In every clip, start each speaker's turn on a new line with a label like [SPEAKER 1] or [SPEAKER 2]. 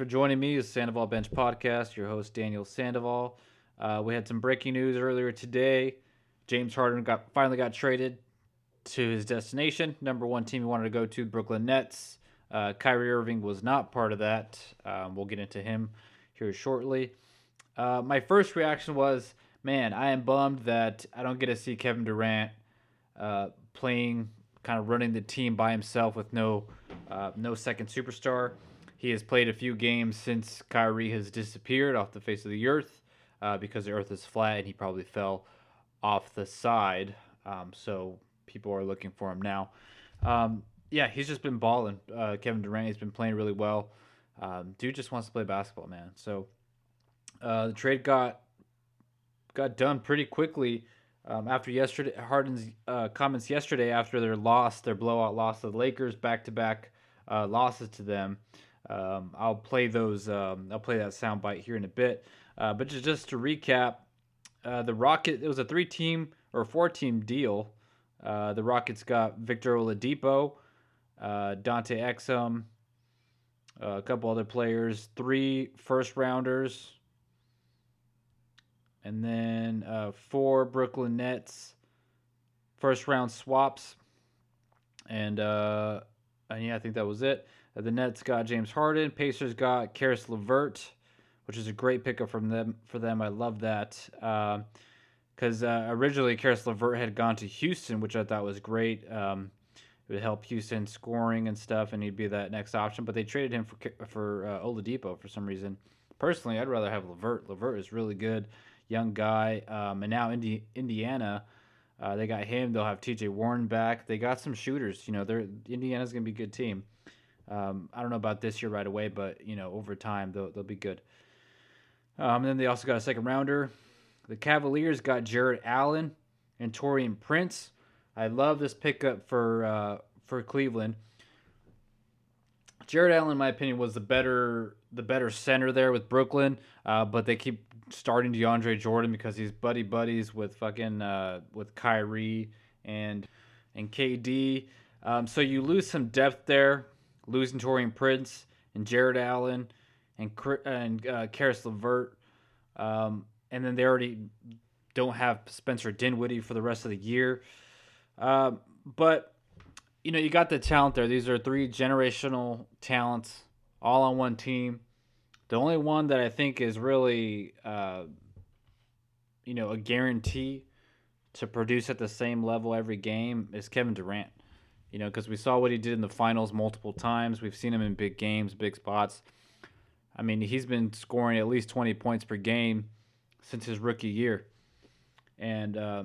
[SPEAKER 1] for joining me. It's Sandoval Bench Podcast. Your host Daniel Sandoval. Uh, we had some breaking news earlier today. James Harden got finally got traded to his destination, number one team he wanted to go to, Brooklyn Nets. Uh, Kyrie Irving was not part of that. Um, we'll get into him here shortly. Uh, my first reaction was, man, I am bummed that I don't get to see Kevin Durant uh, playing, kind of running the team by himself with no uh, no second superstar. He has played a few games since Kyrie has disappeared off the face of the earth uh, because the earth is flat and he probably fell off the side. Um, so people are looking for him now. Um, yeah, he's just been balling. Uh, Kevin Durant, he's been playing really well. Um, dude just wants to play basketball, man. So uh, the trade got got done pretty quickly um, after yesterday. Harden's uh, comments yesterday after their loss, their blowout loss to the Lakers, back to back losses to them. Um, I'll play those. Um, I'll play that soundbite here in a bit. Uh, but just, just to recap, uh, the Rocket. It was a three-team or four-team deal. Uh, the Rockets got Victor Oladipo, uh, Dante Exum, uh, a couple other players, three first-rounders, and then uh, four Brooklyn Nets first-round swaps, and, and yeah, I think that was it. Uh, the Nets got James Harden. Pacers got Caris LeVert, which is a great pickup from them for them. I love that because uh, uh, originally Caris LeVert had gone to Houston, which I thought was great. Um, it would help Houston scoring and stuff, and he'd be that next option. But they traded him for for uh, Oladipo for some reason. Personally, I'd rather have LeVert. LeVert is really good, young guy, um, and now Indi- Indiana. Uh, they got him. They'll have T.J. Warren back. They got some shooters. You know, they're Indiana's gonna be a good team. Um, I don't know about this year right away, but you know over time they'll they'll be good. Um, and then they also got a second rounder. The Cavaliers got Jarrett Allen and Taurean Prince. I love this pickup for uh, for Cleveland. Jarrett Allen, in my opinion, was the better the better center there with Brooklyn, uh, but they keep starting DeAndre Jordan because he's buddy buddies with fucking uh, with Kyrie and and KD. Um, so you lose some depth there losing Taurean Prince and Jarrett Allen and and uh, Caris LeVert, um, and then they already don't have Spencer Dinwiddie for the rest of the year. Uh, but you know, you got the talent there. These are three generational talents all on one team. The only one that I think is really, uh, you know, a guarantee to produce at the same level every game is Kevin Durant. You know, because we saw what he did in the finals multiple times. We've seen him in big games, big spots. I mean, he's been scoring at least 20 points per game since his rookie year. And, uh,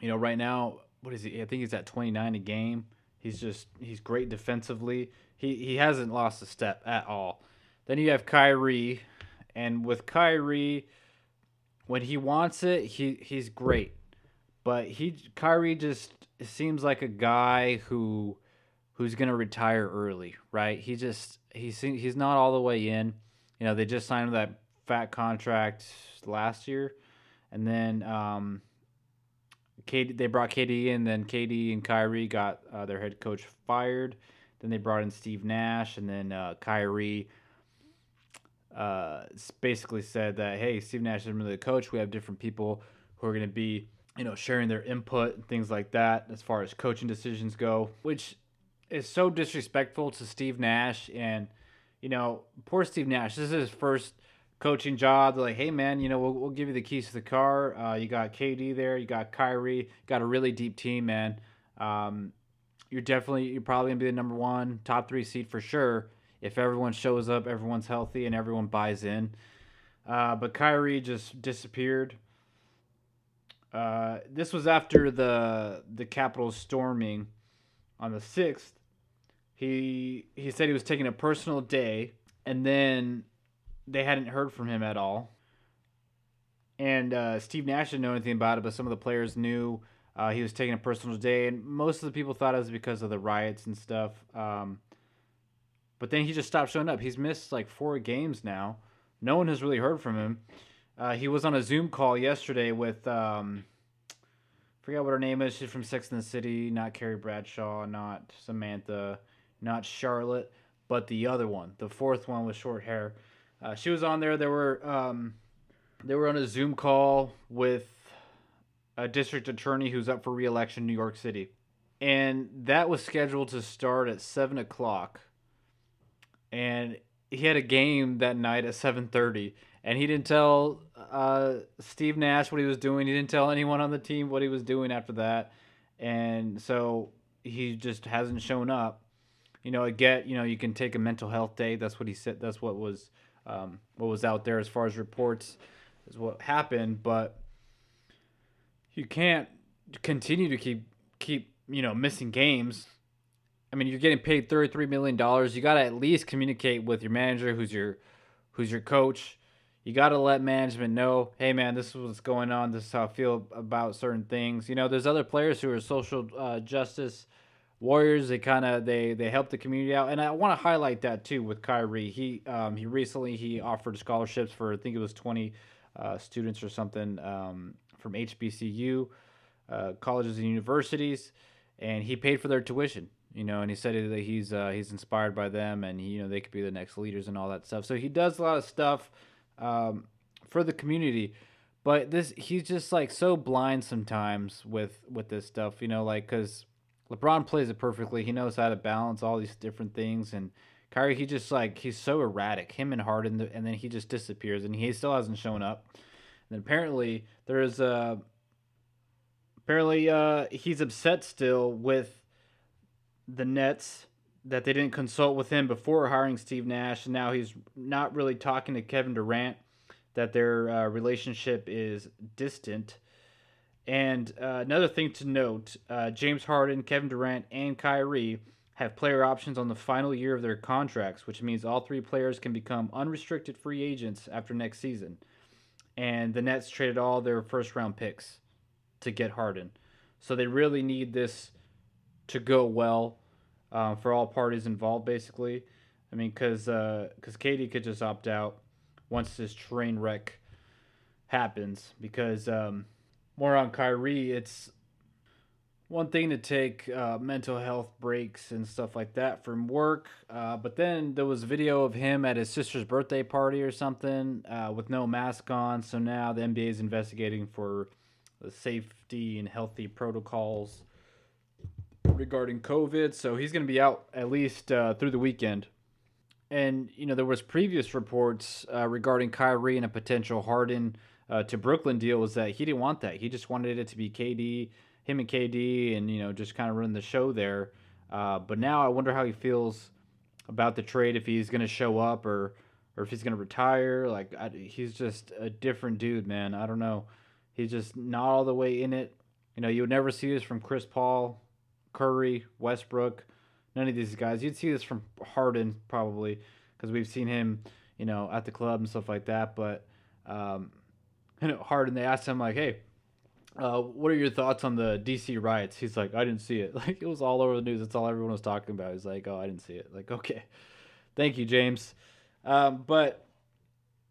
[SPEAKER 1] you know, right now, what is he? I think he's at 29 a game. He's just, he's great defensively. He, he hasn't lost a step at all. Then you have Kyrie. And with Kyrie, when he wants it, he, he's great. But he, Kyrie just seems like a guy who who's going to retire early, right? He just he's he's not all the way in. You know, they just signed that fat contract last year, and then um, KD, they brought KD in. Then KD and Kyrie got uh, their head coach fired. Then they brought in Steve Nash, and then uh, Kyrie uh, basically said that hey, Steve Nash isn't really the coach. We have different people who are going to be you know, sharing their input and things like that as far as coaching decisions go, which is so disrespectful to Steve Nash. And, you know, poor Steve Nash. This is his first coaching job. They're like, hey, man, you know, we'll, we'll give you the keys to the car. Uh, you got KD there. You got Kyrie. got a really deep team, man. Um, you're definitely, you're probably going to be the number one, top three seed for sure. If everyone shows up, everyone's healthy, and everyone buys in. Uh, but Kyrie just disappeared. Uh, this was after the the Capitol storming on the sixth. He he said he was taking a personal day, and then they hadn't heard from him at all. And uh, Steve Nash didn't know anything about it, but some of the players knew uh, he was taking a personal day, and most of the people thought it was because of the riots and stuff. Um, but then he just stopped showing up. He's missed like four games now. No one has really heard from him. Uh, he was on a Zoom call yesterday with um, forget what her name is. She's from Sex and the City. Not Carrie Bradshaw. Not Samantha. Not Charlotte. but the other one, the fourth one with short hair. Uh, she was on there. They were um, they were on a Zoom call with a district attorney who's up for reelection in New York City, and that was scheduled to start at seven o'clock. And he had a game that night at seven thirty, and he didn't tell uh, Steve Nash what he was doing. He didn't tell anyone on the team what he was doing after that, and so he just hasn't shown up. You know, I get you know you can take a mental health day. That's what he said. That's what was um, what was out there as far as reports is what happened, but you can't continue to keep keep you know missing games. I mean, you're getting paid thirty three million dollars. You got to at least communicate with your manager, who's your who's your coach. You got to let management know, hey man, this is what's going on. This is how I feel about certain things. You know, there's other players who are social uh, justice warriors. They kind of they they help the community out, and I want to highlight that too with Kyrie. He um, he recently he offered scholarships for I think it was twenty uh, students or something um, from HBCU uh, colleges and universities, and he paid for their tuition. You know, and he said that he's uh, he's inspired by them, and he, you know they could be the next leaders and all that stuff. So he does a lot of stuff um, for the community, but this he's just like so blind sometimes with with this stuff. You know, like because LeBron plays it perfectly. He knows how to balance all these different things, and Kyrie he just like he's so erratic. Him and Harden, and then he just disappears, and he still hasn't shown up. And apparently there's a apparently uh, he's upset still with the Nets that they didn't consult with him before hiring Steve Nash, and now he's not really talking to Kevin Durant. That their uh, relationship is distant. And uh, another thing to note: uh, James Harden, Kevin Durant, and Kyrie have player options on the final year of their contracts, which means all three players can become unrestricted free agents after next season. And the Nets traded all their first round picks to get Harden. So they really need this to go well uh, for all parties involved, basically. I mean, because uh, KD could just opt out once this train wreck happens. Because um, more on Kyrie, it's one thing to take uh, mental health breaks and stuff like that from work, uh, but then there was video of him at his sister's birthday party or something uh, with no mask on. So now the NBA is investigating for the safety and healthy protocols regarding COVID. So he's going to be out at least uh, through the weekend. And you know there was previous reports uh, regarding Kyrie and a potential Harden uh, to Brooklyn deal was that he didn't want that. He just wanted it to be KD, him and KD, and you know just kind of run the show there. Uh, but now I wonder how he feels about the trade if he's going to show up or or if he's going to retire. Like I, he's just a different dude, man. I don't know. He's just not all the way in it. You know, you would never see this from Chris Paul, Curry, Westbrook, none of these guys. You'd see this from Harden probably because we've seen him, you know, at the club and stuff like that. But um, you know, Harden, they asked him like, "Hey, uh, what are your thoughts on the DC riots?" He's like, "I didn't see it. Like it was all over the news. That's all everyone was talking about." He's like, "Oh, I didn't see it." Like, okay, thank you, James. Um, but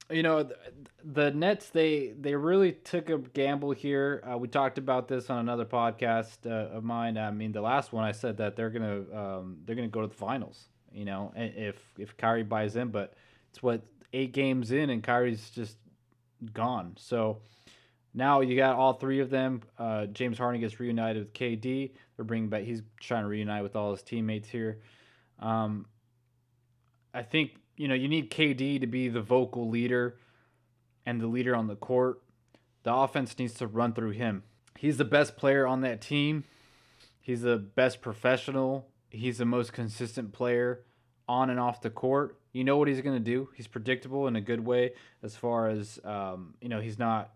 [SPEAKER 1] you know the, the, Nets they they really took a gamble here. Uh, we talked about this on another podcast uh, of mine. I mean, the last one I said that they're gonna um, they're gonna go to the finals. You know, if if Kyrie buys in, but it's what eight games in and Kyrie's just gone. So now you got all three of them. Uh, James Harden gets reunited with KD. They're bringing back. He's trying to reunite with all his teammates here. Um, I think you know, you need KD to be the vocal leader and the leader on the court. The offense needs to run through him. He's the best player on that team. He's the best professional. He's the most consistent player on and off the court. You know what he's going to do. He's predictable in a good way as far as um, you know, he's not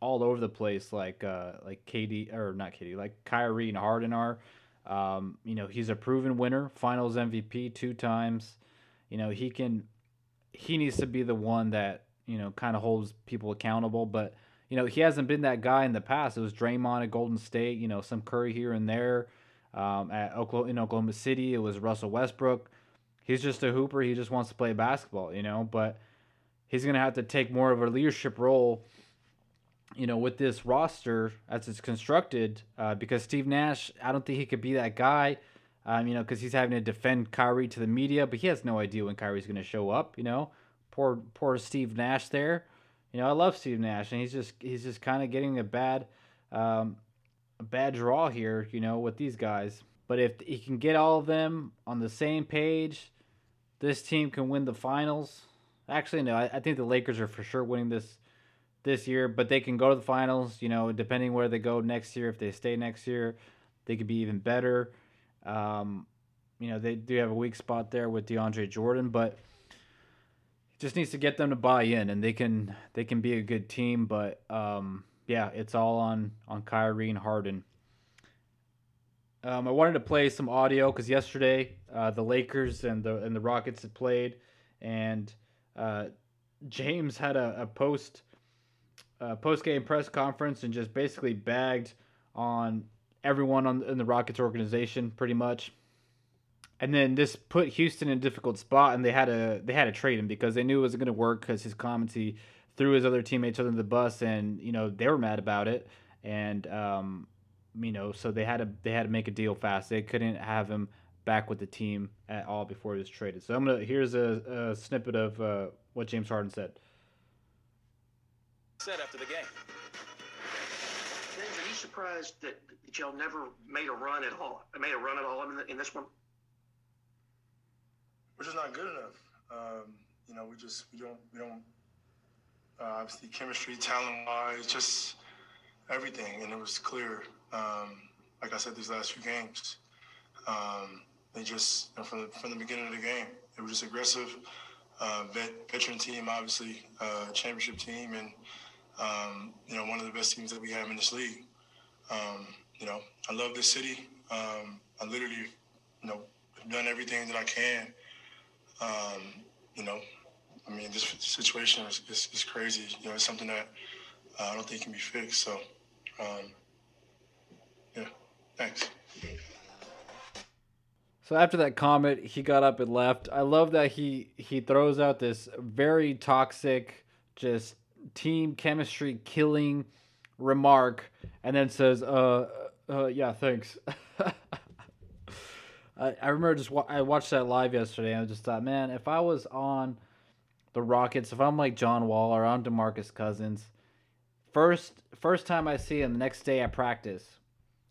[SPEAKER 1] all over the place like uh, like KD or not KD, like Kyrie and Harden are. Um, you know, he's a proven winner, Finals MVP two times you know, he can he needs to be the one that, you know, kind of holds people accountable, but you know, he hasn't been that guy in the past. It was Draymond at Golden State, you know, some Curry here and there. Um, at Oklahoma, in Oklahoma City, it was Russell Westbrook. He's just a hooper. He just wants to play basketball, you know. But he's gonna have to take more of a leadership role, you know, with this roster as it's constructed. Uh, because Steve Nash, I don't think he could be that guy. Um, you know, because he's having to defend Kyrie to the media, but he has no idea when Kyrie's going to show up. You know, poor poor Steve Nash there. You know, I love Steve Nash, and he's just he's just kind of getting a bad um, a bad draw here. You know, with these guys. But if he can get all of them on the same page, this team can win the finals. Actually, no, I, I think the Lakers are for sure winning this this year, but they can go to the finals. You know, depending where they go next year, if they stay next year, they could be even better. Um, you know, they do have a weak spot there with DeAndre Jordan, but just needs to get them to buy in, and they can they can be a good team. But um, yeah, it's all on on Kyrie and Harden. Um, I wanted to play some audio because yesterday uh, the Lakers and the and the Rockets had played, and uh, James had a, a post post game press conference and just basically bagged on everyone on in the Rockets organization pretty much. And then this put Houston in a difficult spot, and they had to they had to trade him because they knew it wasn't going to work because his comments he threw his other teammates under the bus, and you know they were mad about it, and um, you know so they had to they had to make a deal fast. They couldn't have him back with the team at all before he was traded. So I'm gonna here's a, a snippet of uh, what James Harden said.
[SPEAKER 2] Said after the game.
[SPEAKER 3] James, are you surprised that, that y'all never made a run at all? I made a run at all in, the, in this one?
[SPEAKER 4] We're just not good enough. Um, you know, we just we don't we don't uh, obviously chemistry, talent wise, just everything, and it was clear. Um, like I said, these last few games, um, they just you know, from the, from the beginning of the game, they were just aggressive. Uh, vet, veteran team, obviously, uh, championship team, and um, you know one of the best teams that we have in this league. Um, you know, I love this city. Um, I literally, you know, done everything that I can. Um, you know, I mean, this situation is, is, is, crazy. You know, it's something that uh, I don't think can be fixed. So, um, yeah, thanks.
[SPEAKER 1] So after that comment, he got up and left. I love that he he throws out this very toxic, just team chemistry killing remark, and then says, "Uh, uh yeah, thanks." I, I remember just wa- I watched that live yesterday, and I just thought, man, if I was on the Rockets, if I'm like John Wall or I'm DeMarcus Cousins, first first time I see him, the next day I practice,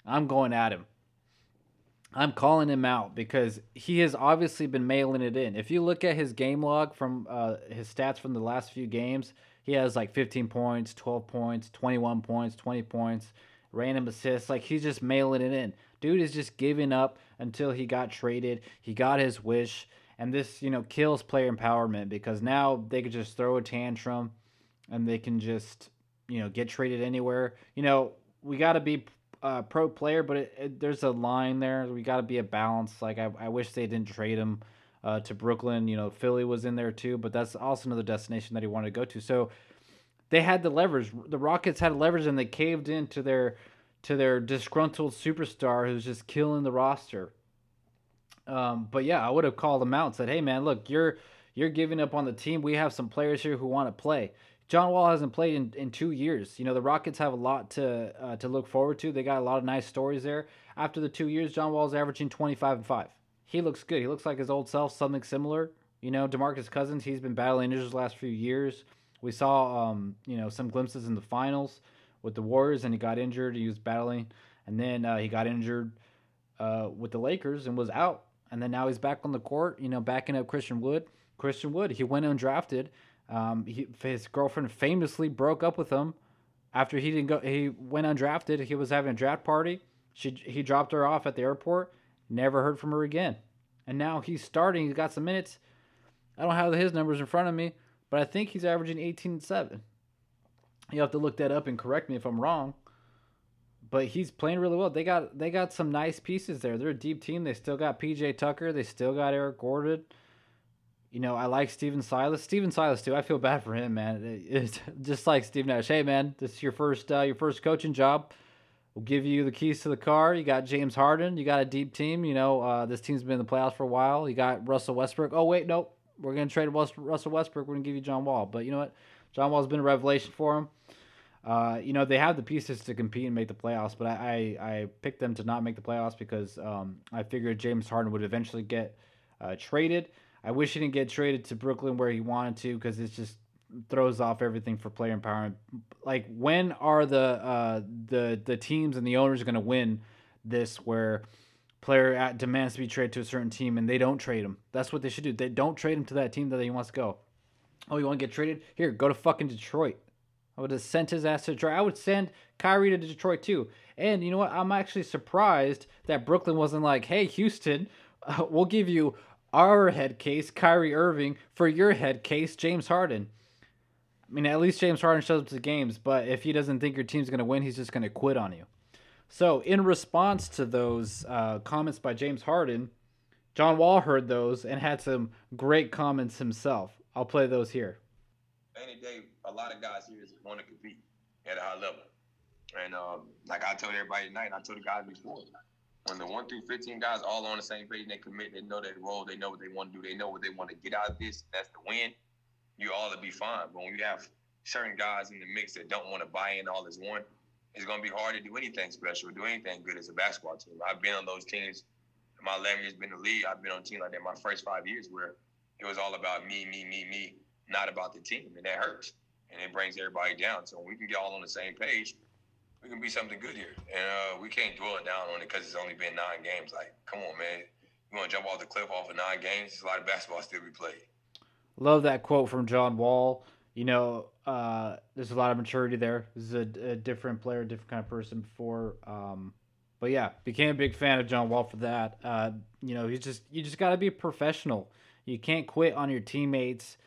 [SPEAKER 1] I'm going at him. I'm calling him out because he has obviously been mailing it in. If you look at his game log from uh, his stats from the last few games, he has like 15 points, 12 points, 21 points, 20 points, random assists. Like he's just mailing it in. Dude is just giving up until he got traded. He got his wish. And this, you know, kills player empowerment because now they could just throw a tantrum and they can just, you know, get traded anywhere. You know, we got to be uh, pro player, but it, it, there's a line there. We got to be a balance. Like I, I wish they didn't trade him uh, to Brooklyn. You know, Philly was in there too, but that's also another destination that he wanted to go to. So they had the leverage. The Rockets had leverage, and they caved into their to their disgruntled superstar who's just killing the roster. Um, but yeah, I would have called him out and said, "Hey man, look, you're you're giving up on the team. We have some players here who want to play. John Wall hasn't played in, in two years. You know, the Rockets have a lot to uh, to look forward to. They got a lot of nice stories there. After the two years, John Wall's averaging 25 and 5. He looks good. He looks like his old self, something similar. You know, DeMarcus Cousins, he's been battling injuries the last few years. We saw, um, you know, some glimpses in the finals with the Warriors, and he got injured. He was battling, and then uh, he got injured uh, with the Lakers and was out. And then now he's back on the court, you know, backing up Christian Wood. Christian Wood, he went undrafted um, he, his girlfriend famously broke up with him after he didn't go. He went undrafted. He was having a draft party. She he dropped her off at the airport. Never heard from her again. And now he's starting. He's got some minutes. I don't have his numbers in front of me, but I think he's averaging 18 and 7. You have to look that up and correct me if I'm wrong. But he's playing really well. They got they got some nice pieces there. They're a deep team. They still got PJ Tucker. They still got Eric Gordon. You know, I like Stephen Silas. Stephen Silas too. I feel bad for him, man. It's just like Steve Nash. Hey, man, this is your first uh, your first coaching job. We'll give you the keys to the car. You got James Harden. You got a deep team. You know, uh, this team's been in the playoffs for a while. You got Russell Westbrook. Oh wait, nope. We're gonna trade Russell Westbrook. We're gonna give you John Wall. But you know what? John Wall's been a revelation for him. Uh, you know, they have the pieces to compete and make the playoffs, but I, I, I picked them to not make the playoffs because um, I figured James Harden would eventually get uh, traded. I wish he didn't get traded to Brooklyn where he wanted to because it just throws off everything for player empowerment. Like, when are the uh, the the teams and the owners going to win this where player at, demands to be traded to a certain team and they don't trade him? That's what they should do. They don't trade him to that team that he wants to go. Oh, you want to get traded? Here, go to fucking Detroit. I would have sent his ass to Detroit. I would send Kyrie to Detroit too. And you know what? I'm actually surprised that Brooklyn wasn't like, hey, Houston, uh, we'll give you our head case, Kyrie Irving, for your head case, James Harden. I mean, at least James Harden shows up to games, but if he doesn't think your team's going to win, he's just going to quit on you. So, in response to those uh, comments by James Harden, John Wall heard those and had some great comments himself. I'll play those here.
[SPEAKER 2] Any day, a lot of guys here just want to compete at a high level. And um, like I told everybody tonight, I told the guys before, when the one through fifteen guys all on the same page, they commit, they know their role, they know what they want to do, they know what they want to get out of this. That's the win. You all will be fine. But when you have certain guys in the mix that don't want to buy in all as one, it's going to be hard to do anything special, do anything good as a basketball team. I've been on those teams. My 11 years been in the league. I've been on teams like that my first five years where it was all about me, me, me, me, not about the team, and that hurts and it brings everybody down. So when we can get all on the same page, we can be something good here. And uh, we can't dwell it down on it because it's only been nine games. Like, come on, man. You want to jump off the cliff off of nine games? There's a lot of basketball still be played.
[SPEAKER 1] Love that quote from John Wall. You know, uh, there's a lot of maturity there. This is a, a different player, a different kind of person before. Um, but yeah, became a big fan of John Wall for that. Uh, you know, he's just you just got to be professional. You can't quit on your teammates.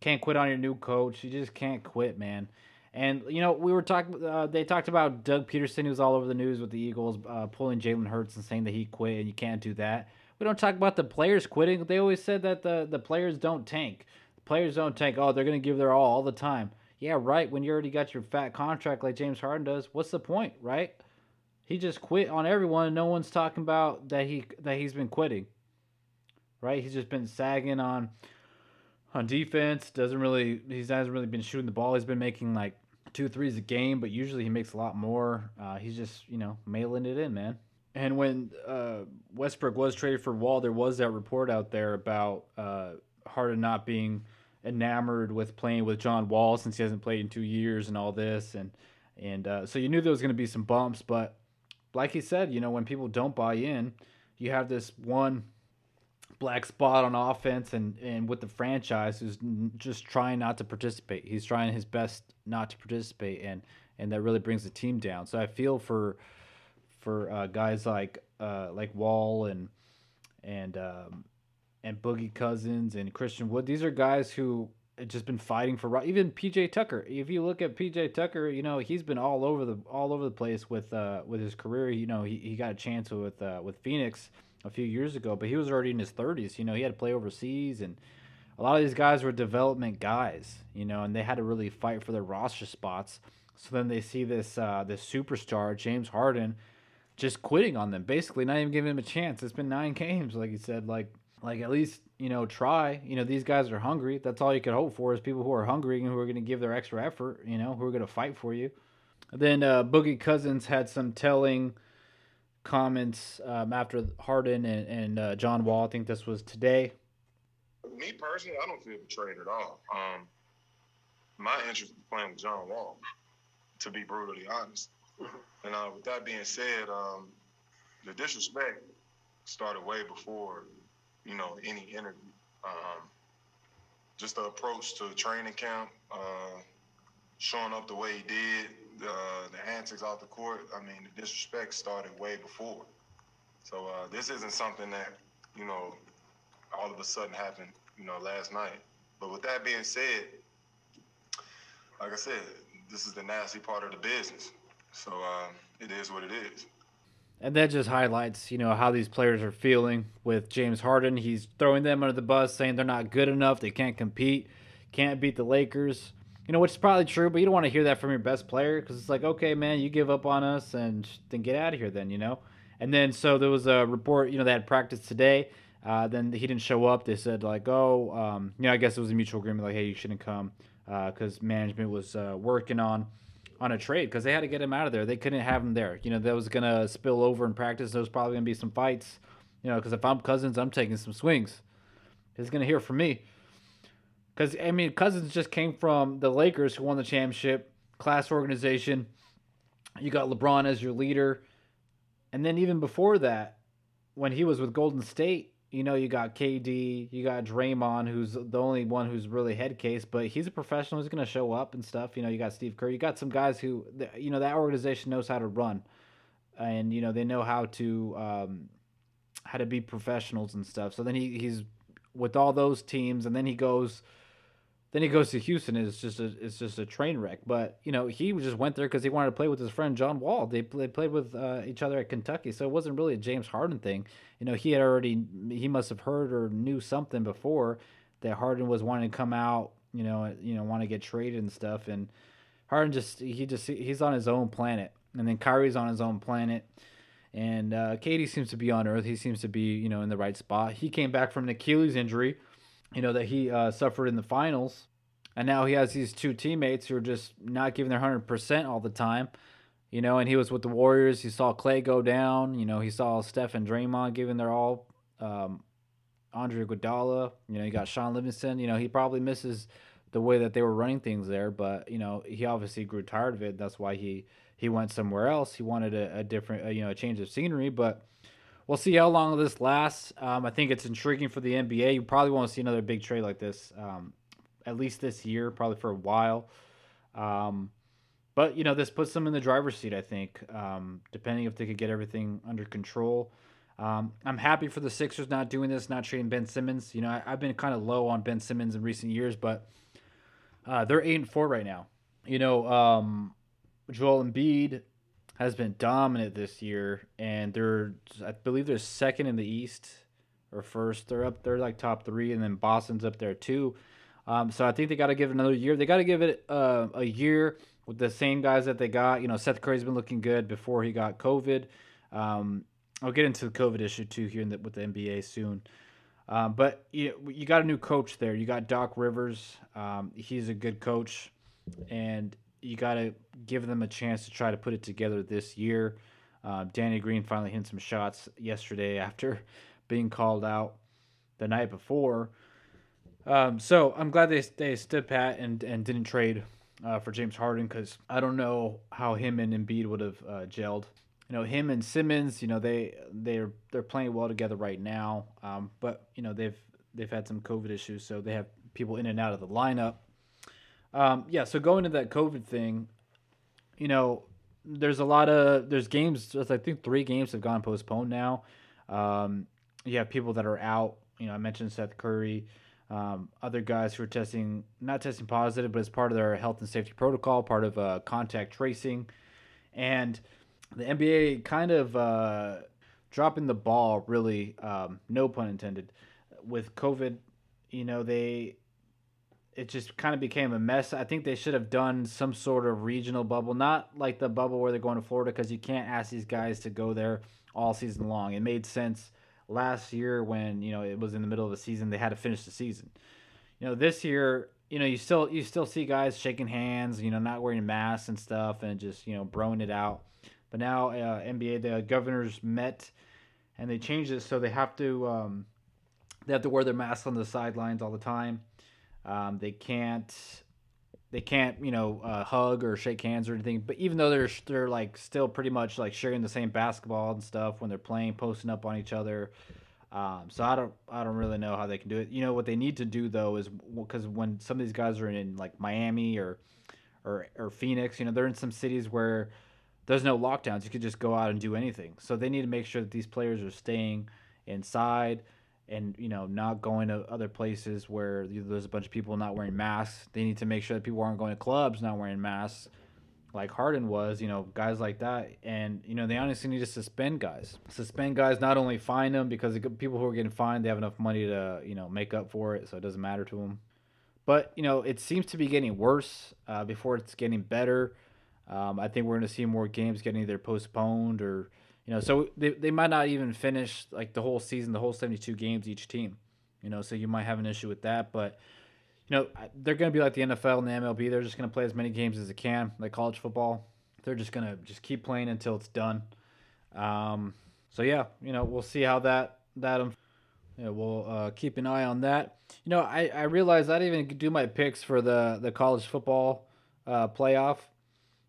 [SPEAKER 1] Can't quit on your new coach. You just can't quit, man. And you know, we were talking. Uh, they talked about Doug Pederson, who's all over the news with the Eagles, uh, pulling Jalen Hurts and saying that he quit, and you can't do that. We don't talk about the players quitting. They always said that the the players don't tank. Players don't tank. Oh, they're gonna give their all all the time. Yeah, right. When you already got your fat contract like James Harden does, what's the point, right? He just quit on everyone, no one's talking about that he that he's been quitting. Right? He's just been sagging on on defense. Doesn't really he hasn't really been shooting the ball. He's been making like two threes a game, but usually he makes a lot more. Uh, he's just you know mailing it in, man. And when uh, Westbrook was traded for Wall, there was that report out there about uh, Harden not being enamored with playing with John Wall since he hasn't played in two years and all this, and and uh, so you knew there was going to be some bumps. But like he said, you know when people don't buy in, you have this one black spot on offense and, and with the franchise who's just trying not to participate. He's trying his best not to participate, and and that really brings the team down. So I feel for for uh, guys like uh, like Wall and and um, and Boogie Cousins and Christian Wood. These are guys who just been fighting for even PJ Tucker. If you look at PJ Tucker, you know he's been all over the all over the place with uh, with his career. You know he, he got a chance with uh, with Phoenix a few years ago, but he was already in his 30s. You know, he had to play overseas, and a lot of these guys were development guys, you know, and they had to really fight for their roster spots. So then they see this uh, this superstar James Harden just quitting on them, basically not even giving him a chance. It's been nine games, like he said, like like at least you know try. You know these guys are hungry. That's all you can hope for is people who are hungry and who are going to give their extra effort. You know who are going to fight for you. then uh, Boogie Cousins had some telling comments um, after Harden and, and uh, John Wall. I think this was today.
[SPEAKER 5] Me personally, I don't feel betrayed at all. Um, my interest in playing with John Wall, to be brutally honest. and uh, with that being said, um, the disrespect started way before, you know, any interview. Um, just the approach to training camp, uh, showing up the way he did, the the antics off the court, I mean, the disrespect started way before. So uh, this isn't something that you know all of a sudden happened, you know, last night. But with that being said, like I said, this is the nasty part of the business. So uh, it is what it is.
[SPEAKER 1] And that just highlights, you know, how these players are feeling with James Harden. He's throwing them under the bus, saying they're not good enough, they can't compete, can't beat the Lakers. You know, which is probably true, but you don't want to hear that from your best player because it's like, okay, man, you give up on us and then get out of here, then, you know? And then, so there was a report, you know, they had practice today. Uh, then he didn't show up. They said, like, oh, um, you know, I guess it was a mutual agreement, like, hey, you shouldn't come because uh, management was uh, working on on a trade because they had to get him out of there. They couldn't have him there. You know, that was gonna spill over in practice. There was probably gonna be some fights. You know, because if I'm Cousins, I'm taking some swings. He's gonna hear from me. Because I mean, Cousins just came from the Lakers, who won the championship, class organization. You got LeBron as your leader, and then even before that, when he was with Golden State, you know, you got KD, you got Draymond, who's the only one who's really head case, but he's a professional. He's going to show up and stuff. You know, you got Steve Kerr. You got some guys who, you know, that organization knows how to run, and you know they know how to um, how to be professionals and stuff. So then he, he's with all those teams, and then he goes then he goes to Houston. It's just a it's just a train wreck. But you know he just went there because he wanted to play with his friend John Wall. They they played with uh, each other at Kentucky, so it wasn't really a James Harden thing. You know he had already he must have heard or knew something before that Harden was wanting to come out. You know you know want to get traded and stuff. And Harden just he just he's on his own planet, and then Kyrie's on his own planet. And uh, KD seems to be on Earth. He seems to be, you know, in the right spot. He came back from an Achilles injury you know, that he uh, suffered in the finals. And now he has these two teammates who are just not giving their 100% all the time. You know, and he was with the Warriors. He saw Clay go down. You know, he saw Steph and Draymond giving their all. Um, Andre Iguodala. You know, you got Shaun Livingston. You know, he probably misses the way that they were running things there, but you know, he obviously grew tired of it. That's why he he went somewhere else. He wanted a, a different, you know, a change of scenery. But we'll see how long this lasts. Um, I think it's intriguing for the NBA. You probably won't see another big trade like this, um, at least this year, probably for a while. Um, but you know, this puts them in the driver's seat. I think, um, depending if they could get everything under control. Um, I'm happy for the Sixers not doing this, not trading Ben Simmons. You know, I, have been kind of low on Ben Simmons in recent years, but uh, they're eight and four right now. You know, um, Joel Embiid has been dominant this year, and they're I believe they're second in the East or first. They're up. They're like top three, and then Boston's up there too. Um, so I think they got to give it another year. They got to give it uh, a year with the same guys that they got. You know, Seth Curry's been looking good before he got COVID. Um, I'll get into the COVID issue too here the, with the NBA soon. Um, but you, you got a new coach there. You got Doc Rivers. Um, he's a good coach, and you got to give them a chance to try to put it together this year. Uh, Danny Green finally hit some shots yesterday after being called out the night before. Um, so I'm glad they they stood pat and and didn't trade uh, for James Harden because I don't know how him and Embiid would have uh, gelled. You know, him and Simmons. You know, they they're they're playing well together right now. Um, but you know they've they've had some COVID issues, so they have people in and out of the lineup. Um, yeah, so going to that COVID thing, you know, there's a lot of there's games. I think three games have gone postponed now. Um, you have people that are out. You know, I mentioned Seth Curry. Um, other guys who are testing, not testing positive, but as part of their health and safety protocol, part of uh, contact tracing, and the NBA kind of uh, dropping the ball. Really, um, no pun intended. With COVID, you know they it just kind of became a mess. I think they should have done some sort of regional bubble, not like the bubble where they're going to Florida, because you can't ask these guys to go there all season long. It made sense last year when you know it was in the middle of the season; they had to finish the season. You know, this year, you know, you still you still see guys shaking hands, you know, not wearing masks and stuff, and just you know, broing it out. But now, uh, NBA, the governors met and they changed it so they have to um, they have to wear their masks on the sidelines all the time um, they can't they can't you know uh, hug or shake hands or anything. But even though they're they're like still pretty much like sharing the same basketball and stuff when they're playing, posting up on each other. Um, so I don't I don't really know how they can do it. You know what they need to do though is because when some of these guys are in like Miami or or or Phoenix, you know they're in some cities where there's no lockdowns. You could just go out and do anything. So they need to make sure that these players are staying inside and you know not going to other places where there's a bunch of people not wearing masks. They need to make sure that people aren't going to clubs not wearing masks, like Harden was. You know, guys like that, and you know they honestly need to suspend guys. Suspend guys, not only fine them because people who are getting fined they have enough money to you know make up for it, so it doesn't matter to them. But you know it seems to be getting worse uh, before it's getting better. Um, I think we're going to see more games getting either postponed or you know, so they, they might not even finish like the whole season, the whole 72 games each team. You know, so you might have an issue with that, but you know, they're going to be like the NFL and the MLB. They're just going to play as many games as they can, like college football. They're just going to just keep playing until it's done. Um, so yeah, you know, we'll see how that that um, yeah, we'll uh, keep an eye on that. You know, I I realized I didn't even do my picks for the the college football uh, playoff.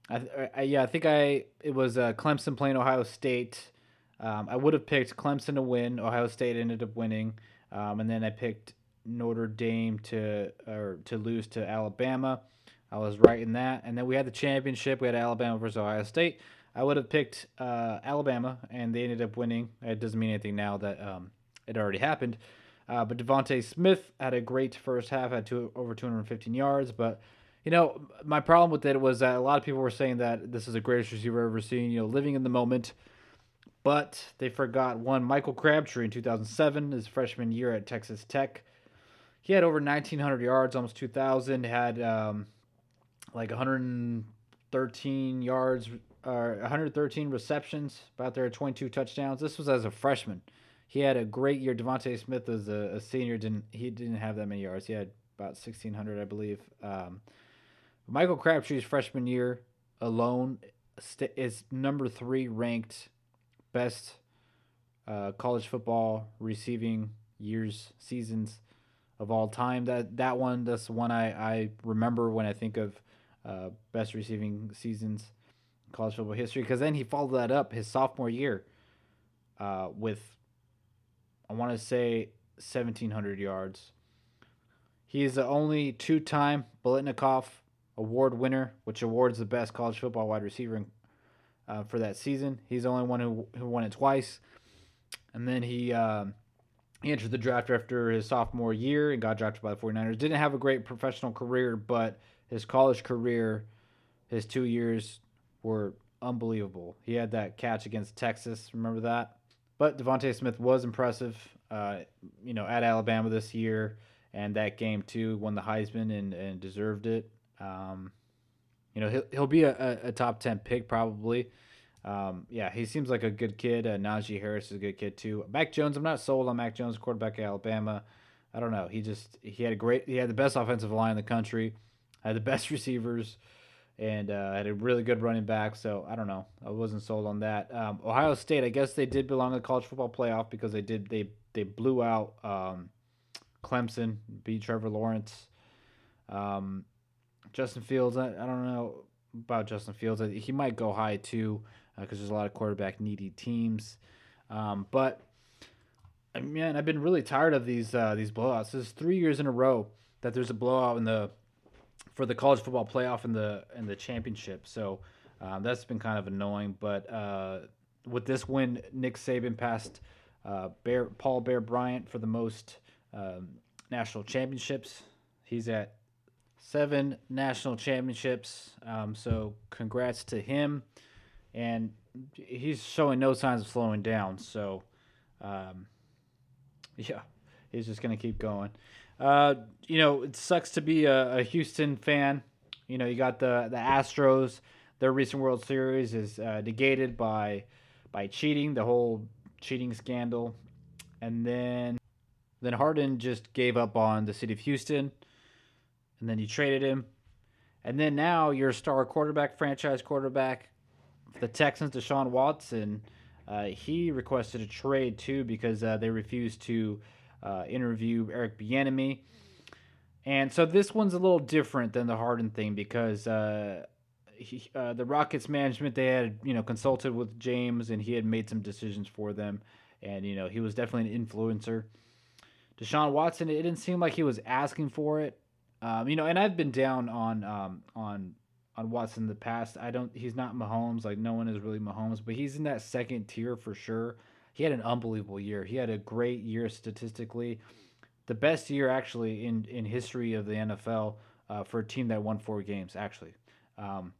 [SPEAKER 1] I, I, yeah, I think I it was uh, Clemson playing Ohio State. Um, I would have picked Clemson to win. Ohio State ended up winning, um, and then I picked Notre Dame to or to lose to Alabama. I was right in that, and then we had the championship. We had Alabama versus Ohio State. I would have picked uh, Alabama, and they ended up winning. It doesn't mean anything now that um, it already happened. Uh, but DeVonta Smith had a great first half, had two, over 215 yards, but you know, my problem with it was that a lot of people were saying that this is the greatest receiver I've ever seen, you know, living in the moment. But they forgot one Michael Crabtree in 2007, his freshman year at Texas Tech. He had over 1,900 yards, almost 2,000, had um, like 113 yards, or 113 receptions, about there, 22 touchdowns. This was as a freshman. He had a great year. DeVonta Smith was a, a, senior. Didn't he didn't have that many yards. He had about 1,600, I believe. Um, Michael Crabtree's freshman year alone is number three ranked best uh, college football receiving years seasons of all time. That that one, that's the one I, I remember when I think of uh, best receiving seasons in college football history. Because then he followed that up his sophomore year uh, with I want to say 1,700 yards. He is the only two-time Biletnikoff Award winner, which awards the best college football wide receiver uh, for that season. He's the only one who, who won it twice. And then he um, he entered the draft after his sophomore year and got drafted by the 49ers. Didn't have a great professional career, but his college career, his two years were unbelievable. He had that catch against Texas. Remember that? But DeVonta Smith was impressive, uh, you know, at Alabama this year. And that game, too, won the Heisman and, and deserved it. Um, you know, he'll, he'll be a, a, top 10 pick probably. Um, yeah, he seems like a good kid. Uh, Najee Harris is a good kid too. Mac Jones, I'm not sold on Mac Jones, quarterback at Alabama. I don't know. He just he had a great he had the best offensive line in the country, had the best receivers, and uh, had a really good running back. So I don't know. I wasn't sold on that. Um, Ohio State, I guess they did belong in the college football playoff because they did they they blew out um, Clemson, beat Trevor Lawrence. Um, Justin Fields, I, I don't know about Justin Fields. He might go high too because uh, there's a lot of quarterback needy teams. Um, but man, I've been really tired of these uh, these blowouts. This is three years in a row that there's a blowout in the for the college football playoff and the and the championship. So um, that's been kind of annoying. But uh, with this win, Nick Saban passed uh, Bear, Paul Bear Bryant for the most um, national championships. He's at seven national championships. Um, so congrats to him. And he's showing no signs of slowing down. So, um, yeah, he's just going to keep going. Uh, you know, it sucks to be a, a, Houston fan. You know, you got the, the Astros. Their recent World Series is uh, negated by by cheating, the whole cheating scandal, and then then Harden just gave up on the city of Houston and then you traded him, and then now your star quarterback, franchise quarterback, the Texans, Deshaun Watson. Uh, he requested a trade too because uh, they refused to uh, interview Eric Bieniemy. And so this one's a little different than the Harden thing because uh, he, uh, the Rockets management they had you know consulted with James and he had made some decisions for them, and you know he was definitely an influencer. Deshaun Watson, it didn't seem like he was asking for it. Um, you know, and I've been down on um, on on Watson in the past. I don't. He's not Mahomes. Like no one is really Mahomes, but he's in that second tier for sure. He had an unbelievable year. He had a great year statistically, the best year actually in in history of the NFL uh, for a team that won four games. Actually, um,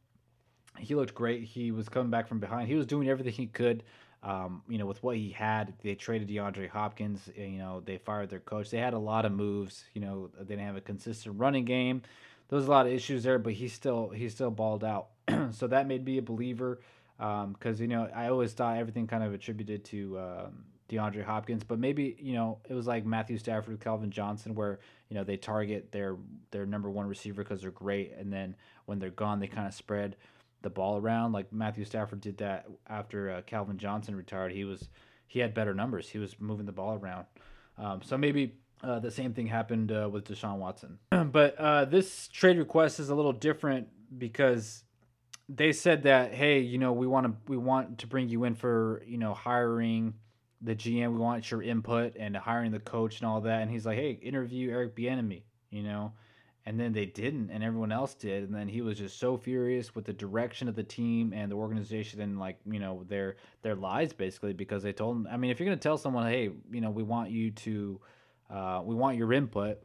[SPEAKER 1] he looked great. He was coming back from behind. He was doing everything he could. Um, you know, with what he had, they traded DeAndre Hopkins. You know, they fired their coach. They had a lot of moves. You know, they didn't have a consistent running game. There was a lot of issues there, but he still he still balled out. so that made me a believer because um, you know I always thought everything kind of attributed to um, DeAndre Hopkins, but maybe you know it was like Matthew Stafford Calvin Johnson, where you know they target their their number one receiver because they're great, and then when they're gone, they kind of spread the ball around. Like Matthew Stafford did that after uh, Calvin Johnson retired. He was he had better numbers. He was moving the ball around. Um, so maybe uh, the same thing happened uh, with Deshaun Watson. but uh, this trade request is a little different because they said that hey, you know, we want to we want to bring you in for you know hiring the GM. We want your input and hiring the coach and all that. And he's like, hey, interview Eric Bieniemy, you know. And then they didn't, and everyone else did. And then he was just so furious with the direction of the team and the organization and like you know their their lies basically because they told him. I mean, if you're gonna tell someone, hey, you know, we want you to, uh, we want your input,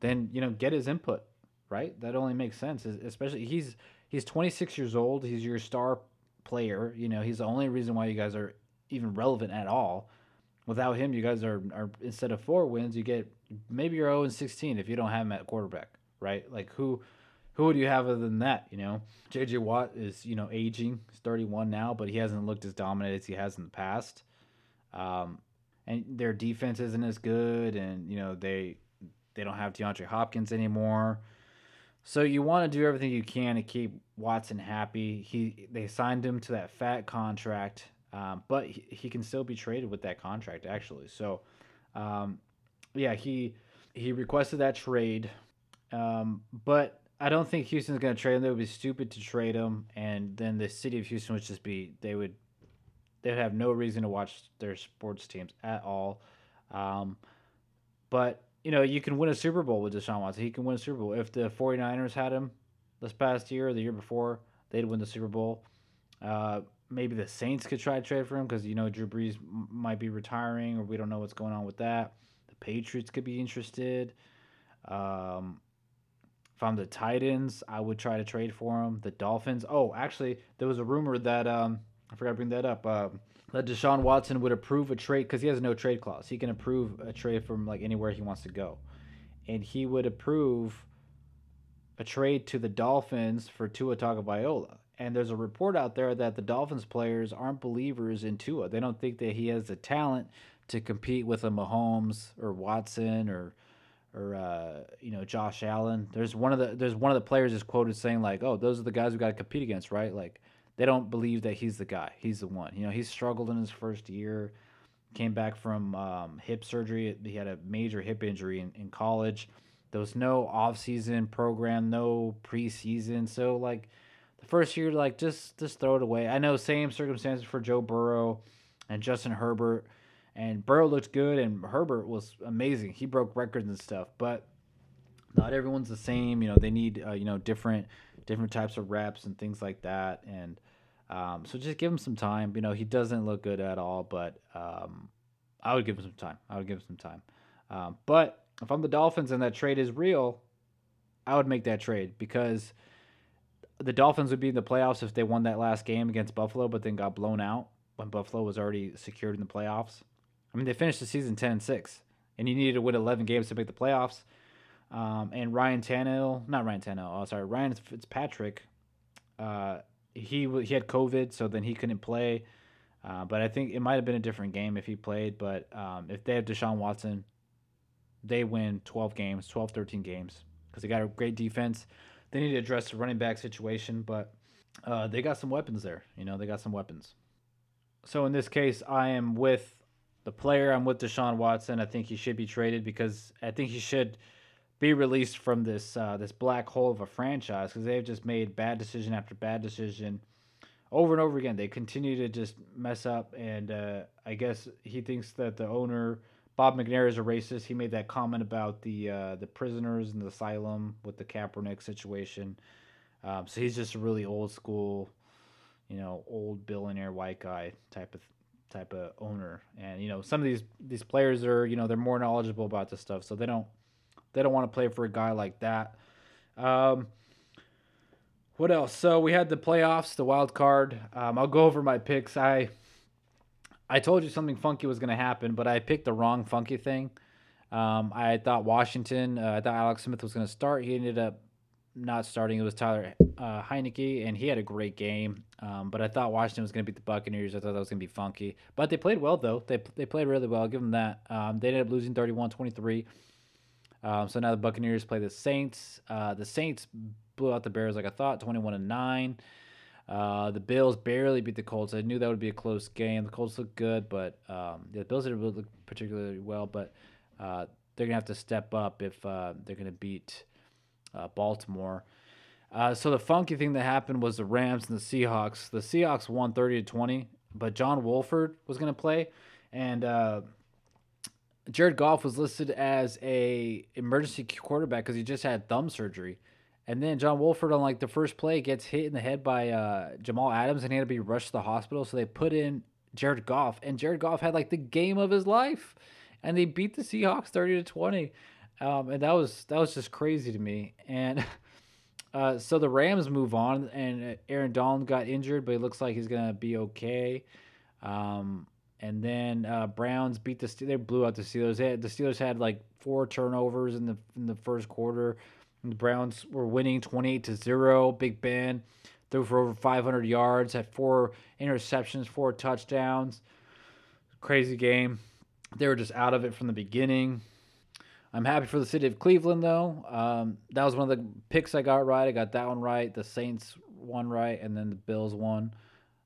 [SPEAKER 1] then you know get his input, right? That only makes sense. Especially he's he's 26 years old. He's your star player. You know, he's the only reason why you guys are even relevant at all. Without him, you guys are, are instead of four wins, you get maybe you're 0 and 16 if you don't have him at quarterback, right? Like who who would you have other than that? You know, JJ Watt is you know aging, he's 31 now, but he hasn't looked as dominant as he has in the past. Um, and their defense isn't as good, and you know they they don't have DeAndre Hopkins anymore. So you want to do everything you can to keep Watson happy. He they signed him to that fat contract um, but he, he, can still be traded with that contract, actually. So, um, yeah, he he requested that trade, um, but I don't think Houston's going to trade him. It would be stupid to trade him, and then the city of Houston would just be they would they'd have no reason to watch their sports teams at all. Um, but you know, you can win a Super Bowl with Deshaun Watson. He can win a Super Bowl. If the 49ers had him this past year or the year before, they'd win the Super Bowl. Uh, maybe the Saints could try to trade for him because you know Drew Brees m- might be retiring, or we don't know what's going on with that. The Patriots could be interested. Um, if I'm the Titans, I would try to trade for him. The Dolphins. Oh, actually, there was a rumor that um, I forgot to bring that up. Uh, that Deshaun Watson would approve a trade because he has no trade clause. He can approve a trade from like anywhere he wants to go, and he would approve a trade to the Dolphins for Tua Tagovailoa. And there's a report out there that the Dolphins players aren't believers in Tua. They don't think that he has the talent to compete with a Mahomes or Watson or or uh, you know Josh Allen. There's one of the there's one of the players is quoted saying like, "Oh, those are the guys we got to compete against, right?" Like they don't believe that he's the guy. He's the one. You know, he struggled in his first year. Came back from um, hip surgery. He had a major hip injury in, in college. There was no off-season program, no preseason. So like the first year, like just just throw it away. I know same circumstances for Joe Burrow and Justin Herbert, and Burrow looked good and Herbert was amazing. He broke records and stuff, but not everyone's the same. You know, they need uh, you know different different types of reps and things like that, and um, so just give him some time. You know, he doesn't look good at all, but um, I would give him some time. I would give him some time. Um, but if I'm the Dolphins and that trade is real, I would make that trade because the Dolphins would be in the playoffs if they won that last game against Buffalo, but then got blown out when Buffalo was already secured in the playoffs. I mean, they finished the season 10 and 6, and you needed to win 11 games to make the playoffs. Um, and Ryan Tannehill, not Ryan Tannehill, oh, sorry, Ryan Fitzpatrick, uh, he he had COVID, so then he couldn't play. Uh, but I think it might have been a different game if he played. But um, if they have Deshaun Watson, they win 12 games, 12, 13 games because they got a great defense they need to address the running back situation, but uh, they got some weapons there. You know, they got some weapons. So in this case, I am with the player. I'm with Deshaun Watson. I think he should be traded because I think he should be released from this uh, this black hole of a franchise because they've just made bad decision after bad decision over and over again. They continue to just mess up, and uh, I guess he thinks that the owner Bob McNair is a racist. He made that comment about the uh, the prisoners in the asylum with the Kaepernick situation. Um, so he's just a really old school, you know, old billionaire white guy type of type of owner. And you know, some of these these players are you know they're more knowledgeable about this stuff, so they don't they don't want to play for a guy like that. Um, what else? So we had the playoffs, the wild card. Um, I'll go over my picks. I I told you something funky was going to happen, but I picked the wrong funky thing. Um, I thought Washington, uh, I thought Alex Smith was going to start. He ended up not starting. It was Tyler uh, Heinicke, and he had a great game. Um, but I thought Washington was going to beat the Buccaneers. I thought that was going to be funky. But they played well, though. They, they played really well. I'll give them that. Um, they ended up losing 31 23. Um, so now the Buccaneers play the Saints. Uh, the Saints blew out the Bears like I thought, 21 and 9. Uh, the Bills barely beat the Colts. I knew that would be a close game. The Colts look good, but um, the Bills didn't look particularly well. But uh, they're gonna have to step up if uh, they're gonna beat uh, Baltimore. Uh, so the funky thing that happened was the Rams and the Seahawks. The Seahawks won 30 to 20, but John Wolford was gonna play, and uh, Jared Goff was listed as a emergency quarterback because he just had thumb surgery. And then John Wolford on like the first play gets hit in the head by uh, Jamal Adams and he had to be rushed to the hospital. So they put in Jared Goff, and Jared Goff had like the game of his life, and they beat the Seahawks thirty to twenty, um, and that was that was just crazy to me. And uh, so the Rams move on, and Aaron Donald got injured, but it looks like he's gonna be okay. Um, and then uh, Browns beat the Steelers. they blew out the Steelers. Had, the Steelers had like four turnovers in the in the first quarter. The Browns were winning 28 to 0. Big Ben threw for over 500 yards, had four interceptions, four touchdowns. Crazy game. They were just out of it from the beginning. I'm happy for the city of Cleveland, though. Um, that was one of the picks I got right. I got that one right. The Saints one right, and then the Bills one.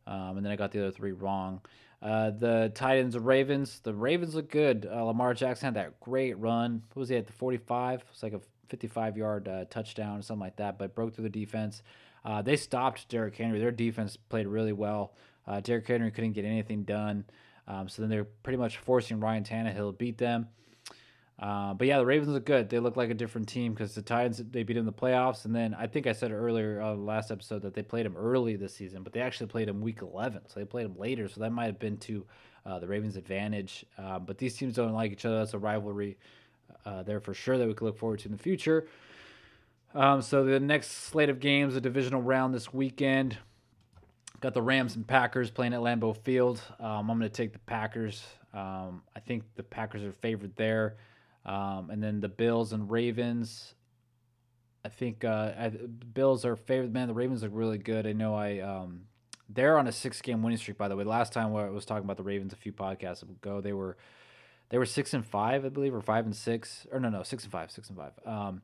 [SPEAKER 1] Um, and then I got the other three wrong. Uh, the Titans and Ravens. The Ravens look good. Uh, Lamar Jackson had that great run. What was he at the 45? It's like a 55 yard uh, touchdown or something like that, but broke through the defense. Uh, they stopped Derrick Henry. Their defense played really well. Uh, Derrick Henry couldn't get anything done. Um, so then they're pretty much forcing Ryan Tannehill to beat them. Uh, but yeah, the Ravens look good. They look like a different team because the Titans they beat them in the playoffs, and then I think I said earlier on the last episode that they played them early this season, but they actually played them week 11, so they played them later. So that might have been to uh, the Ravens' advantage. Uh, but these teams don't like each other. That's a rivalry uh, there for sure that we can look forward to in the future. Um, so the next slate of games, the divisional round this weekend. Got the Rams and Packers playing at Lambeau Field. Um, I'm going to take the Packers. Um, I think the Packers are favored there. Um, and then the Bills and Ravens. I think uh, I, Bills are favored. Man, the Ravens look really good. I know I. Um, they're on a six-game winning streak, by the way. Last time I was talking about the Ravens a few podcasts ago, they were they were six and five, I believe, or five and six, or no, no, six and five, six and five. Um,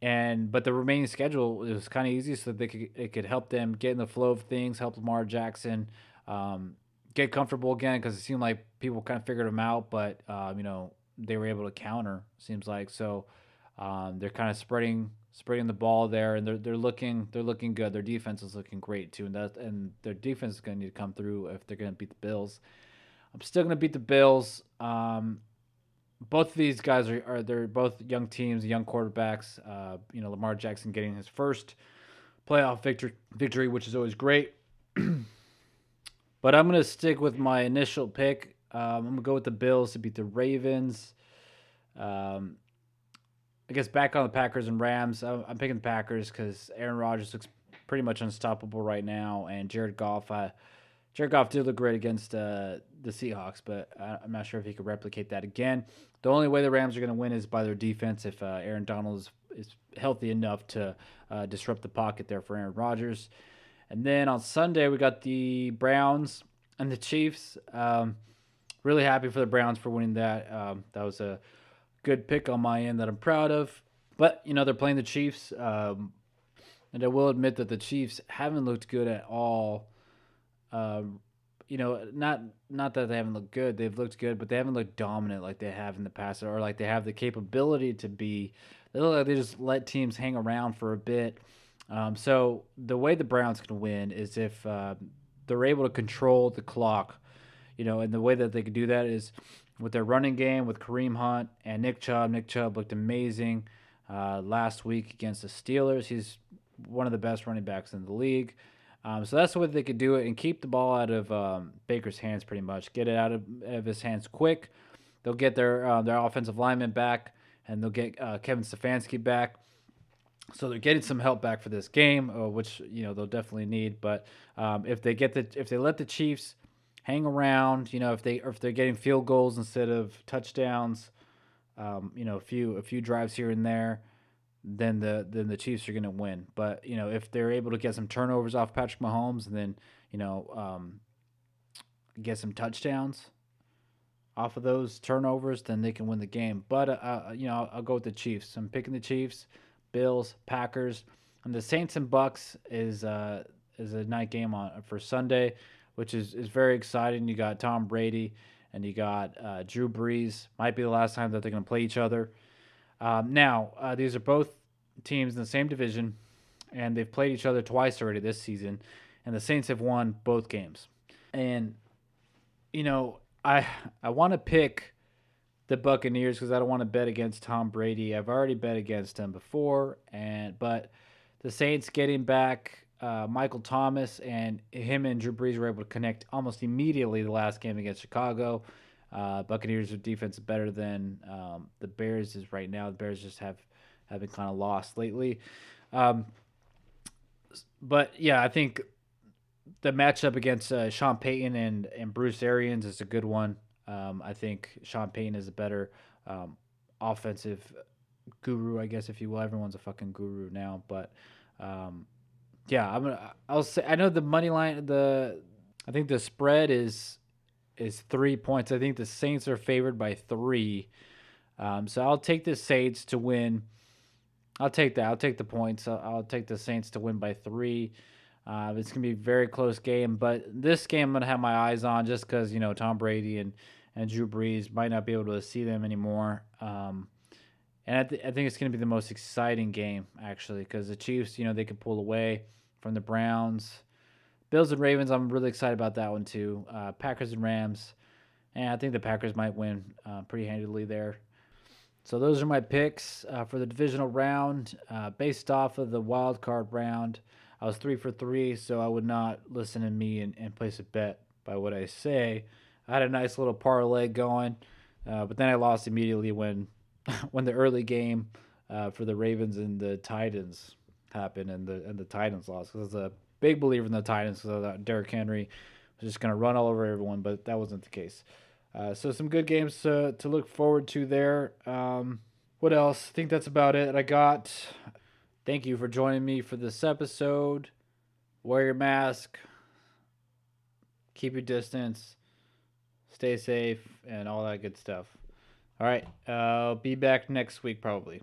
[SPEAKER 1] and but the remaining schedule was kind of easy, so they could it could help them get in the flow of things, help Lamar Jackson um, get comfortable again because it seemed like people kind of figured him out, but um, you know they were able to counter. Seems like so um, they're kind of spreading spreading the ball there, and they're they're looking they're looking good. Their defense is looking great too, and that and their defense is going to need to come through if they're going to beat the Bills. I'm still going to beat the Bills. Um, both of these guys are, are they're both young teams, young quarterbacks. Uh, you know, Lamar Jackson getting his first playoff victory, victory, which is always great. but I'm going to stick with my initial pick. Um, I'm to go with the Bills to beat the Ravens. Um, I guess back on the Packers and Rams. I'm, I'm picking the Packers because Aaron Rodgers looks pretty much unstoppable right now, and Jared Goff. I, Jared Goff did look great against uh, the Seahawks, but I'm not sure if he could replicate that again. The only way the Rams are going to win is by their defense if uh, Aaron Donald is, is, healthy enough to uh, disrupt the pocket there for Aaron Rodgers. And then on Sunday, we got the Browns and the Chiefs. Um, really happy for the Browns for winning that. Um, that was a good pick on my end that I'm proud of. But, you know, they're playing the Chiefs. Um, and I will admit that the Chiefs haven't looked good at all um, you know, not not that they haven't looked good. They've looked good, but they haven't looked dominant like they have in the past, or like they have the capability to be. They look like they just let teams hang around for a bit. Um, so the way the Browns can win is if uh, they're able to control the clock. You know, and the way that they could do that is with their running game with Kareem Hunt and Nick Chubb. Nick Chubb looked amazing uh, last week against the Steelers. He's one of the best running backs in the league. Um, so that's the way they could do it and keep the ball out of um, Baker's hands pretty much. Get it out of, of his hands quick. They'll get their uh, their offensive lineman back, and they'll get uh, Kevin Stefanski back. So they're getting some help back for this game, uh, which you know they'll definitely need. But um, if they get the if they let the Chiefs hang around, you know if they if they're getting field goals instead of touchdowns, um, you know a few a few drives here and there, then the then the Chiefs are going to win. But you know, if they're able to get some turnovers off Patrick Mahomes, and then you know um, get some touchdowns off of those turnovers, then they can win the game. But uh, uh, you know, I'll, I'll, go with the Chiefs. I'm picking the Chiefs, Bills, Packers, and the Saints and Bucks is uh, is a night game on for Sunday, which is is very exciting. You got Tom Brady and you got uh, Drew Brees. Might be the last time that they're going to play each other. Um, now, uh, these are both teams in the same division, and they've played each other twice already this season, and the Saints have won both games. And you know, I I want to pick the Buccaneers because I don't want to bet against Tom Brady. I've already bet against him before, and but the Saints getting back uh, Michael Thomas and him and Drew Brees were able to connect almost immediately the last game against Chicago. Uh, Buccaneers' defense is better than um, the Bears is right now. The Bears just have have been kind of lost lately. Um, but yeah, I think the matchup against uh, Sean Payton and, and Bruce Arians is a good one. Um, I think Sean Payton is a better um, offensive guru, I guess, if you will. Everyone's a fucking guru now, but um, yeah, I'm gonna. I'll say. I know the money line. The I think the spread is is three points. I think the Saints are favored by three. Um, so I'll take the Saints to win. I'll take that. I'll take the points. I'll, I'll take the Saints to win by three. Uh, it's gonna be a very close game, but this game I'm gonna have my eyes on just because you know Tom Brady and and Drew Brees might not be able to see them anymore. Um, and I, th- I, think it's gonna be the most exciting game actually because the Chiefs, you know, they could pull away from the Browns. Bills and Ravens, I'm really excited about that one too. Uh, Packers and Rams, and I think the Packers might win uh, pretty handily there. So those are my picks uh, for the divisional round, uh, based off of the wild card round. I was three for three, so I would not listen to me and, and place a bet by what I say. I had a nice little parlay going, uh, but then I lost immediately when when the early game uh, for the Ravens and the Titans happened and the and the Titans lost. Because I was a big believer in the Titans because I thought Derrick Henry was just going to run all over everyone, but that wasn't the case. Uh, so some good games to, to look forward to there. Um, what else? I think that's about it. I got. Thank you for joining me for this episode. Wear your mask. Keep your distance. Stay safe and all that good stuff. All right. Uh, I'll be back next week probably.